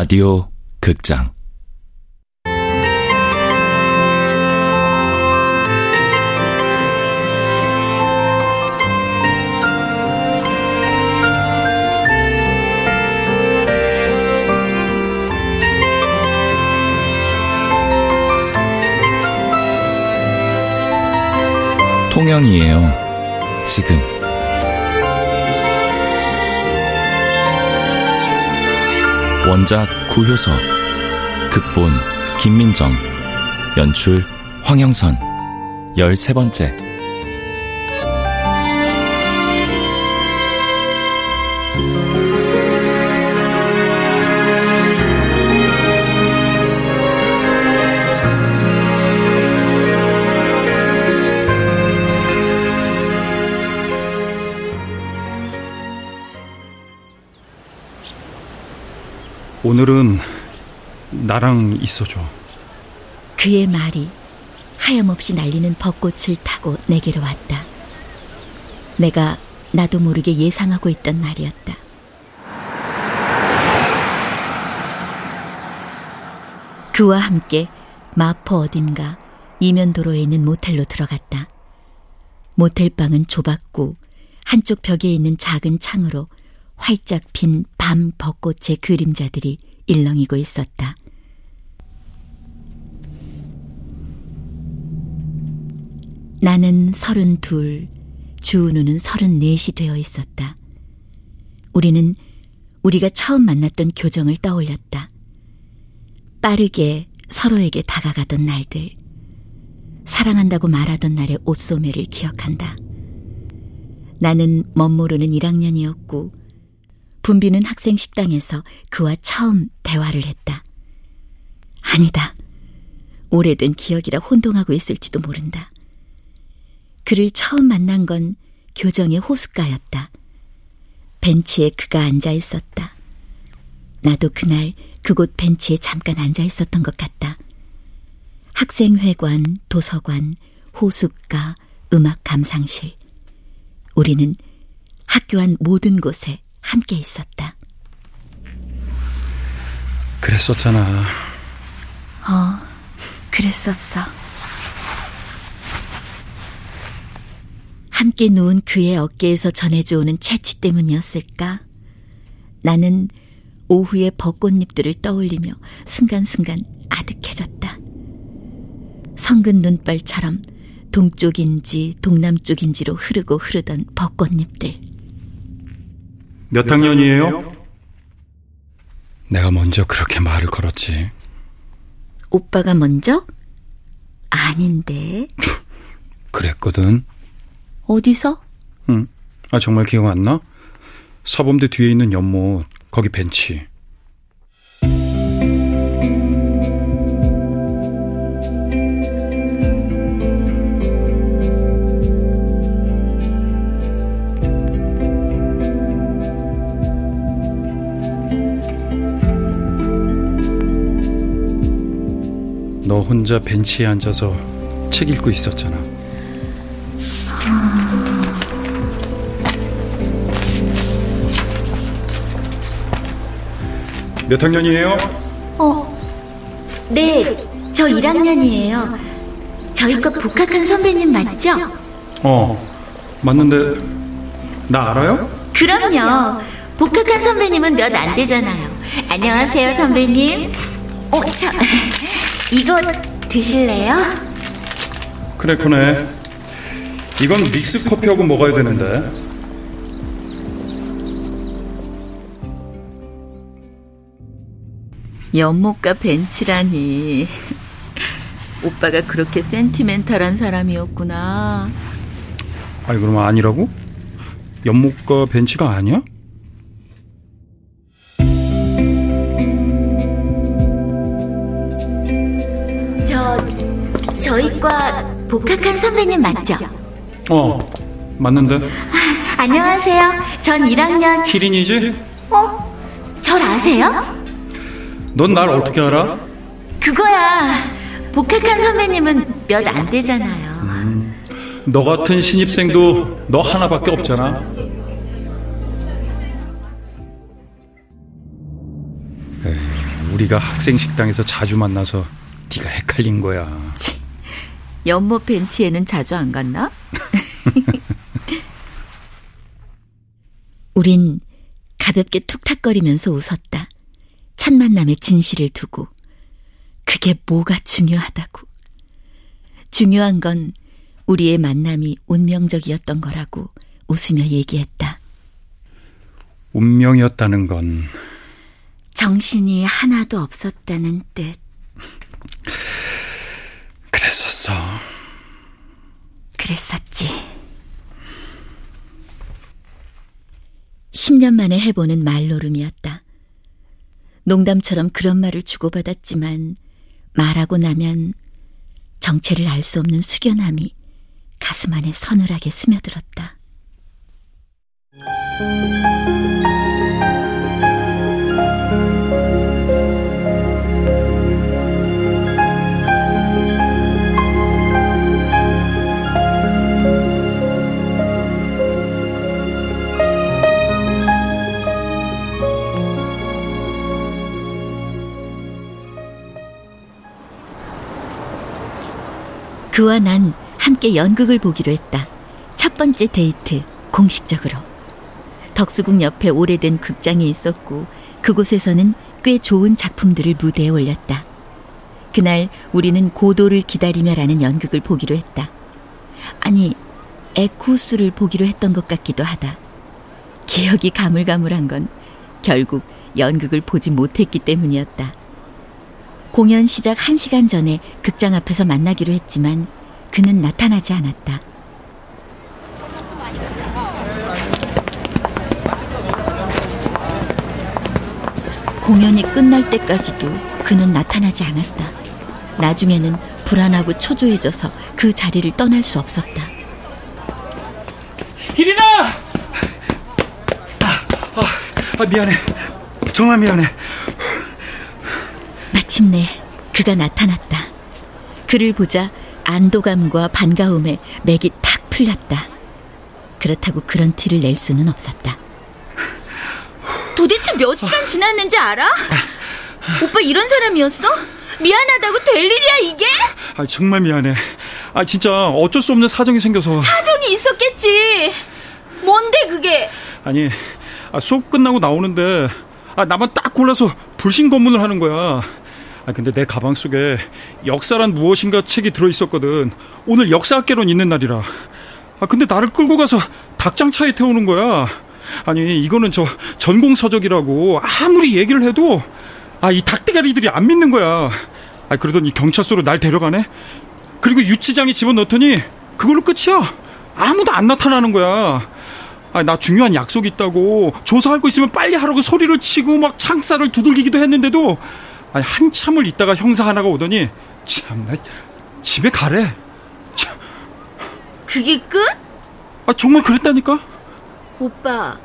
라디오 극장 통영이에요. 지금. 원작 구효서, 극본 김민정, 연출 황영선, 열세 번째. 오늘은 나랑 있어줘. 그의 말이 하염없이 날리는 벚꽃을 타고 내게로 왔다. 내가 나도 모르게 예상하고 있던 말이었다. 그와 함께 마포 어딘가 이면도로에 있는 모텔로 들어갔다. 모텔방은 좁았고 한쪽 벽에 있는 작은 창으로 활짝 핀 밤 벚꽃의 그림자들이 일렁이고 있었다. 나는 서른둘, 주은우는 서른넷이 되어 있었다. 우리는 우리가 처음 만났던 교정을 떠올렸다. 빠르게 서로에게 다가가던 날들, 사랑한다고 말하던 날의 옷소매를 기억한다. 나는 멋모르는 1학년이었고, 분비는 학생 식당에서 그와 처음 대화를 했다. 아니다. 오래된 기억이라 혼동하고 있을지도 모른다. 그를 처음 만난 건 교정의 호숫가였다. 벤치에 그가 앉아 있었다. 나도 그날 그곳 벤치에 잠깐 앉아 있었던 것 같다. 학생회관, 도서관, 호숫가, 음악 감상실. 우리는 학교 안 모든 곳에 함께 있었다. 그랬었잖아. 어, 그랬었어. 함께 누운 그의 어깨에서 전해져 오는 채취 때문이었을까? 나는 오후의 벚꽃잎들을 떠올리며 순간순간 아득해졌다. 성근 눈발처럼 동쪽인지 동남쪽인지로 흐르고 흐르던 벚꽃잎들. 몇 학년이에요? 내가 먼저 그렇게 말을 걸었지. 오빠가 먼저? 아닌데. 그랬거든. 어디서? 응. 아, 정말 기억 안 나? 사범대 뒤에 있는 연못, 거기 벤치. 너 혼자 벤치에 앉아서 책 읽고 있었잖아. 몇 학년이에요? 어, 네, 저 1학년이에요. 저희 과 복학한 선배님 맞죠? 어, 맞는데 나 알아요? 그럼요. 복학한 선배님은 몇 안 되잖아요. 안녕하세요, 선배님. 어, 저, 이거 드실래요? 그래, 그네. 이건 믹스 커피하고 먹어야 되는데. 연못가 벤치라니. 오빠가 그렇게 센티멘탈한 사람이었구나. 아니, 그럼 아니라고? 연못과 벤치가 아니야? 복학한 선배님 맞죠? 어, 맞는데. 아, 안녕하세요. 전 1학년. 희린이지? 어? 절 아세요? 넌 날 어떻게 알아? 그거야. 복학한 선배님은 몇 안 되잖아요. 너 같은 신입생도 너 하나밖에 없잖아. 에이, 우리가 학생 식당에서 자주 만나서 네가 헷갈린 거야. 치, 연못 벤치에는 자주 안 갔나? 우린 가볍게 툭탁거리면서 웃었다. 첫 만남의 진실을 두고. 그게 뭐가 중요하다고. 중요한 건 우리의 만남이 운명적이었던 거라고 웃으며 얘기했다. 운명이었다는 건 정신이 하나도 없었다는 뜻. 그랬었어. 그랬었지. 10년 만에 해보는 말노름이었다. 농담처럼 그런 말을 주고받았지만 말하고 나면 정체를 알 수 없는 숙연함이 가슴 안에 서늘하게 스며들었다. 그와 난 함께 연극을 보기로 했다. 첫 번째 데이트, 공식적으로. 덕수궁 옆에 오래된 극장이 있었고, 그곳에서는 꽤 좋은 작품들을 무대에 올렸다. 그날 우리는 고도를 기다리며라는 연극을 보기로 했다. 아니, 에쿠스를 보기로 했던 것 같기도 하다. 기억이 가물가물한 건 결국 연극을 보지 못했기 때문이었다. 공연 시작 1시간 전에 극장 앞에서 만나기로 했지만 그는 나타나지 않았다. 공연이 끝날 때까지도 그는 나타나지 않았다. 나중에는 불안하고 초조해져서 그 자리를 떠날 수 없었다. 이리나! 아, 아, 아, 미안해. 정말 미안해. 마침내 그가 나타났다. 그를 보자 안도감과 반가움에 맥이 탁 풀렸다. 그렇다고 그런 티를 낼 수는 없었다. 도대체 몇 시간 지났는지 알아? 오빠 이런 사람이었어? 미안하다고 될 일이야 이게? 아 정말 미안해. 아 진짜 어쩔 수 없는 사정이 생겨서. 사정이 있었겠지. 뭔데 그게? 아니 아, 수업 끝나고 나오는데 아 나만 딱 골라서 불신 검문을 하는 거야. 아 근데 내 가방 속에 역사란 무엇인가 책이 들어 있었거든. 오늘 역사학개론 있는 날이라. 아 근데 나를 끌고 가서 닭장차에 태우는 거야. 아니 이거는 저 전공 서적이라고 아무리 얘기를 해도 아 이 닭대가리들이 안 믿는 거야. 아 그러더니 경찰서로 날 데려가네. 그리고 유치장에 집어넣더니 그걸로 끝이야. 아무도 안 나타나는 거야. 아, 나 중요한 약속 있다고 조사할 거 있으면 빨리 하라고 소리를 치고 막 창살을 두들기기도 했는데도 아니, 한참을 있다가 형사 하나가 오더니 참나 집에 가래. 참. 그게 끝? 아 정말 그랬다니까? 오빠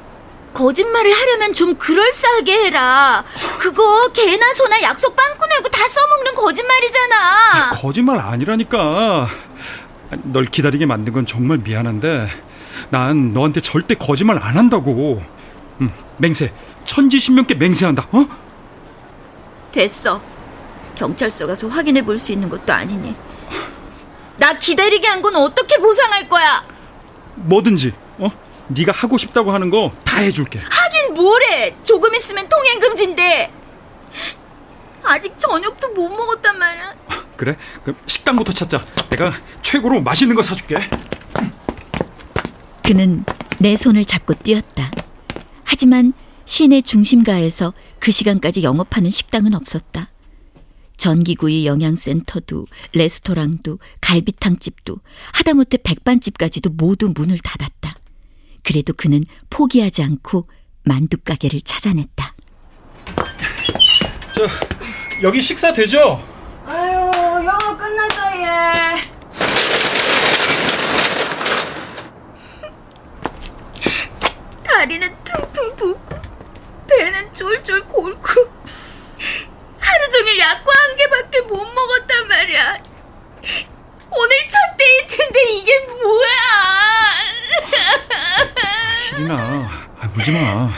거짓말을 하려면 좀 그럴싸하게 해라. 그거 개나 소나 약속 빵꾸 내고 다 써먹는 거짓말이잖아. 거짓말 아니라니까. 널 기다리게 만든 건 정말 미안한데 난 너한테 절대 거짓말 안 한다고. 응, 맹세. 천지신명께 맹세한다. 어? 됐어. 경찰서 가서 확인해 볼 수 있는 것도 아니니. 나 기다리게 한 건 어떻게 보상할 거야? 뭐든지. 어? 네가 하고 싶다고 하는 거 다 해줄게. 하긴 뭐래. 조금 있으면 통행 금지인데. 아직 저녁도 못 먹었단 말이야. 그래? 그럼 식당부터 찾자. 내가 최고로 맛있는 거 사줄게. 그는 내 손을 잡고 뛰었다. 하지만 시내 중심가에서 그 시간까지 영업하는 식당은 없었다. 전기구이 영양센터도 레스토랑도 갈비탕집도 하다못해 백반집까지도 모두 문을 닫았다. 그래도 그는 포기하지 않고 만두 가게를 찾아냈다. 저 여기 식사 되죠? 아유, 영어 끝났어, 얘. 다리는 퉁퉁 붓고 배는 쫄쫄 골고 하루 종일 약과 한 개밖에 못 먹었단 말이야. 오늘 첫 데이트인데 이게 뭐야? 희린아, 아, 울지 마.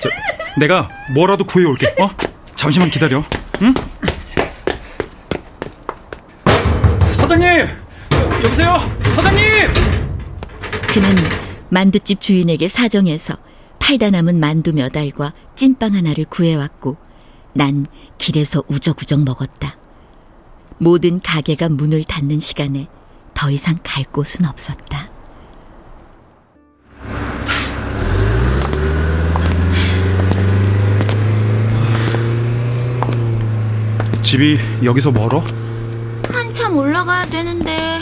저, 내가 뭐라도 구해올게. 어? 잠시만 기다려. 응? 사장님! 여보세요? 사장님! 그는 만두집 주인에게 사정해서 팔다 남은 만두 몇 알과 찐빵 하나를 구해왔고 난 길에서 우적우적 먹었다. 모든 가게가 문을 닫는 시간에 더 이상 갈 곳은 없었다. 집이 여기서 멀어? 한참 올라가야 되는데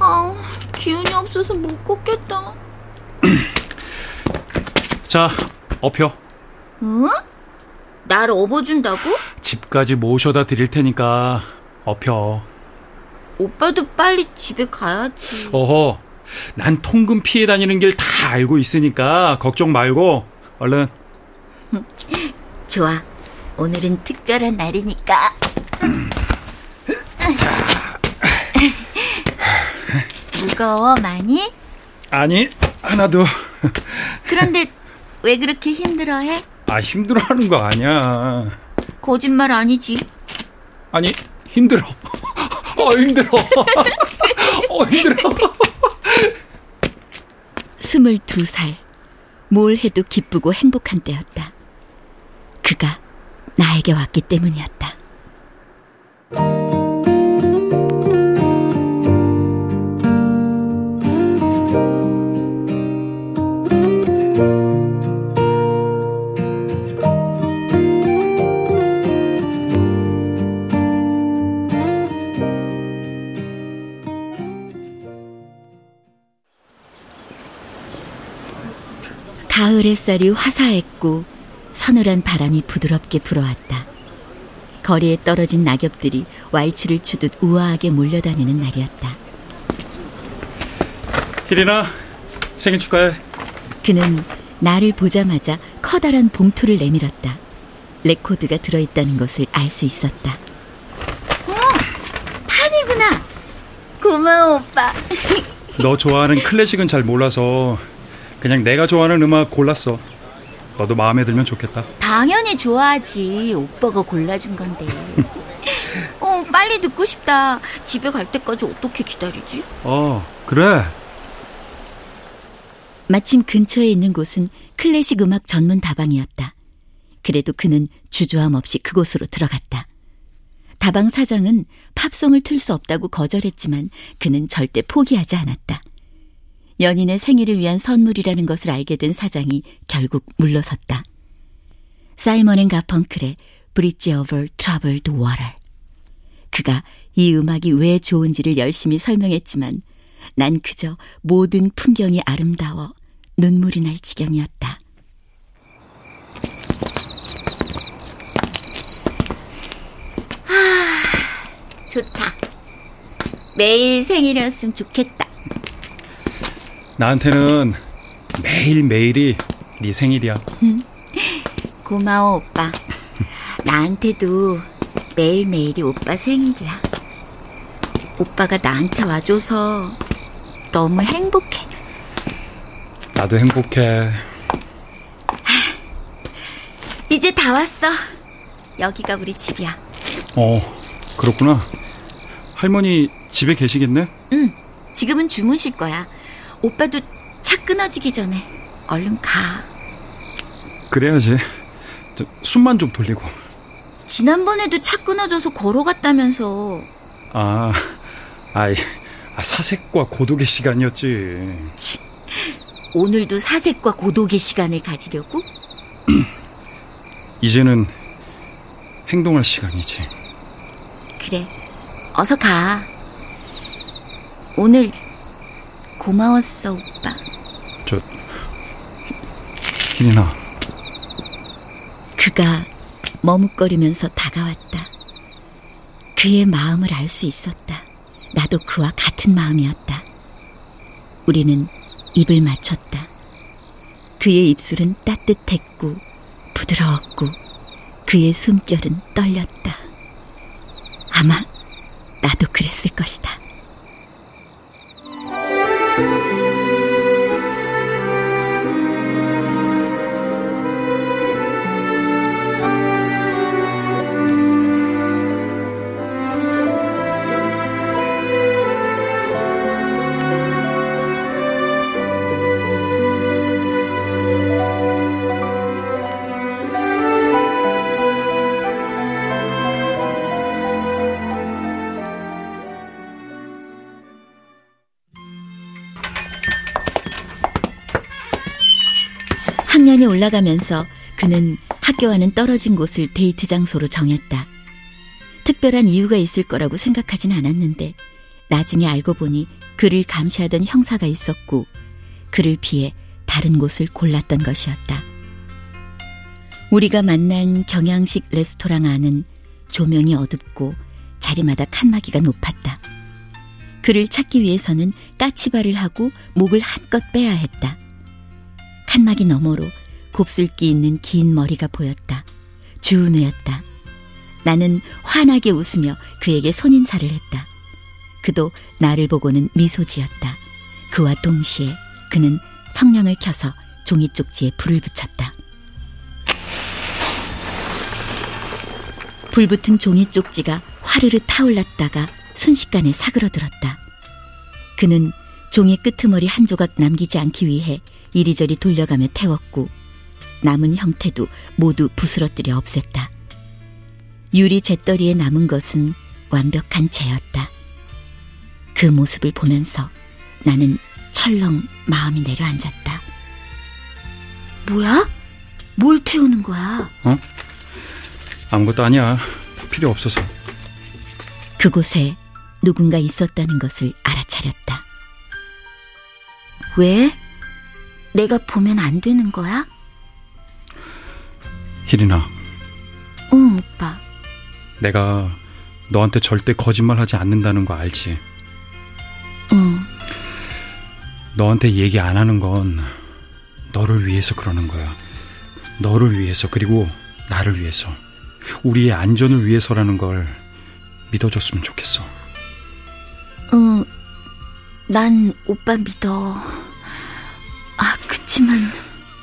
아우 기운이 없어서 못 걷겠다 자, 업혀. 응? 날 업어준다고? 집까지 모셔다 드릴 테니까 업혀. 오빠도 빨리 집에 가야지 어허, 난 통금 피해 다니는 길 다 알고 있으니까 걱정 말고 얼른. 좋아 오늘은 특별한 날이니까 무거워 많이? 아니, 하나도. 그런데 왜 그렇게 힘들어해? 아, 힘들어하는 거 아니야. 거짓말 아니지 아니, 힘들어. 어, 힘들어. 어, 힘들어. 스물두 살. 뭘 해도 기쁘고 행복한 때였다. 그가 나에게 왔기 때문이었다. 가을 햇살이 화사했고 서늘한 바람이 부드럽게 불어왔다. 거리에 떨어진 낙엽들이 왈츠를 추듯 우아하게 몰려다니는 날이었다. 혜린아, 생일 축하해. 그는 나를 보자마자 커다란 봉투를 내밀었다. 레코드가 들어있다는 것을 알 수 있었다. 판이구나 고마워 오빠 너 좋아하는 클래식은 잘 몰라서 그냥 내가 좋아하는 음악 골랐어. 너도 마음에 들면 좋겠다. 당연히 좋아하지 오빠가 골라준 건데 어 빨리 듣고 싶다 집에 갈 때까지 어떻게 기다리지? 어, 그래. 마침 근처에 있는 곳은 클래식 음악 전문 다방이었다. 그래도 그는 주저함 없이 그곳으로 들어갔다. 다방 사장은 팝송을 틀 수 없다고 거절했지만 그는 절대 포기하지 않았다. 연인의 생일을 위한 선물이라는 것을 알게 된 사장이 결국 물러섰다. 사이먼 앤 가펑클의 Bridge Over Troubled Water. 그가 이 음악이 왜 좋은지를 열심히 설명했지만 난 그저 모든 풍경이 아름다워 눈물이 날 지경이었다. 좋다 매일 생일이었으면 좋겠다 나한테는 매일매일이 네 생일이야. 고마워 오빠 나한테도 매일매일이 오빠 생일이야 오빠가 나한테 와줘서 너무 행복해 나도 행복해. 이제 다 왔어 여기가 우리 집이야 어, 그렇구나. 할머니 집에 계시겠네? 응 지금은 주무실 거야 오빠도 차 끊어지기 전에 얼른 가 그래야지. 저, 숨만 좀 돌리고. 지난번에도 차 끊어져서 걸어갔다면서 아, 아이, 아, 사색과 고독의 시간이었지. 오늘도 사색과 고독의 시간을 가지려고? 이제는 행동할 시간이지. 그래 어서 가 오늘 고마웠어 오빠 저, 희린아, 그가 머뭇거리면서 다가왔다. 그의 마음을 알 수 있었다. 나도 그와 같은 마음이었다. 우리는 입을 맞췄다. 그의 입술은 따뜻했고 부드러웠고 그의 숨결은 떨렸다. 아마 나도 그랬을 것이다. 성년이 올라가면서 그는 학교와는 떨어진 곳을 데이트 장소로 정했다. 특별한 이유가 있을 거라고 생각하진 않았는데 나중에 알고 보니 그를 감시하던 형사가 있었고 그를 피해 다른 곳을 골랐던 것이었다. 우리가 만난 경양식 레스토랑 안은 조명이 어둡고 자리마다 칸막이가 높았다. 그를 찾기 위해서는 까치발을 하고 목을 한껏 빼야 했다. 칸막이 너머로 곱슬기 있는 긴 머리가 보였다. 주은우였다. 나는 환하게 웃으며 그에게 손인사를 했다. 그도 나를 보고는 미소 지었다. 그와 동시에 그는 성냥을 켜서 종이 쪽지에 불을 붙였다. 불 붙은 종이 쪽지가 화르르 타올랐다가 순식간에 사그러들었다. 그는 종이 끄트머리 한 조각 남기지 않기 위해 이리저리 돌려가며 태웠고 남은 형태도 모두 부스러뜨려 없앴다. 유리 잿더리에 남은 것은 완벽한 재였다. 그 모습을 보면서 나는 철렁 마음이 내려앉았다. 뭐야? 뭘 태우는 거야? 어? 아무것도 아니야. 필요 없어서. 그곳에 누군가 있었다는 것을 알아차렸다. 왜? 내가 보면 안 되는 거야? 희린아, 응, 오빠. 내가 너한테 절대 거짓말하지 않는다는 거 알지? 응. 너한테 얘기 안 하는 건 너를 위해서 그러는 거야. 너를 위해서 그리고 나를 위해서 우리의 안전을 위해서라는 걸 믿어줬으면 좋겠어. 응. 난 오빠 믿어. 아, 그치만.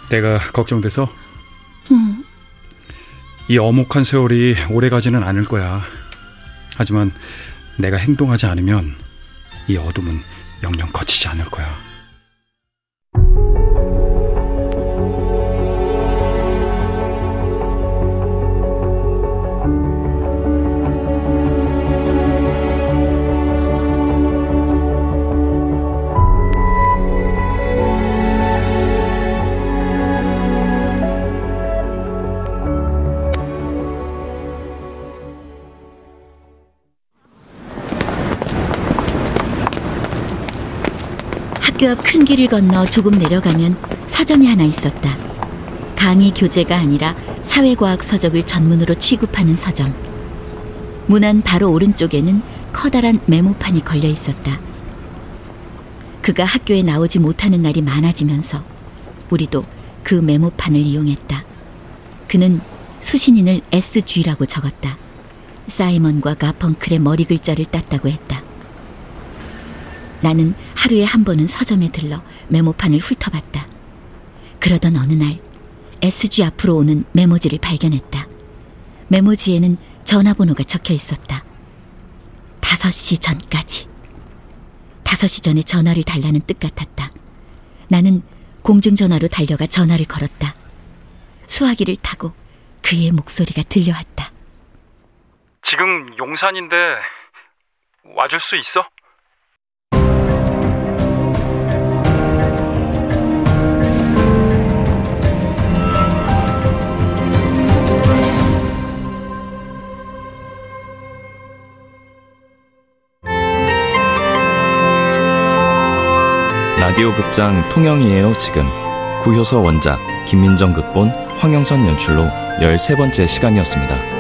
내가 걱정돼서 응. 이 어목한 세월이 오래 가지는 않을 거야. 하지만 내가 행동하지 않으면 이 어둠은 영영 거치지 않을 거야. 학교 앞 큰 길을 건너 조금 내려가면 서점이 하나 있었다. 강의 교재가 아니라 사회과학 서적을 전문으로 취급하는 서점. 문안 바로 오른쪽에는 커다란 메모판이 걸려 있었다. 그가 학교에 나오지 못하는 날이 많아지면서 우리도 그 메모판을 이용했다. 그는 수신인을 SG라고 적었다. 사이먼과 가펑클의 머리 글자를 땄다고 했다. 나는 하루에 한 번은 서점에 들러 메모판을 훑어봤다. 그러던 어느 날 SG 앞으로 오는 메모지를 발견했다. 메모지에는 전화번호가 적혀 있었다. 5시 전까지. 5시 전에 전화를 달라는 뜻 같았다. 나는 공중전화로 달려가 전화를 걸었다. 수화기를 타고 그의 목소리가 들려왔다. 지금 용산인데 와줄 수 있어? 라디오 극장 통영이에요 지금 구효서 원작 김민정 극본 황영선 연출로 13번째 시간이었습니다.